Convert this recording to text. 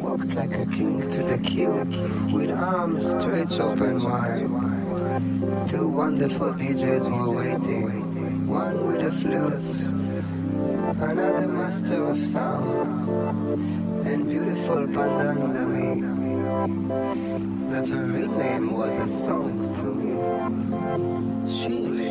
Walked like a king to the queue, with arms stretched open wide. Two wonderful DJs were waiting, one with a flute, another master of sound, and beautiful Pandandami that her real name was a song to me. Shirley.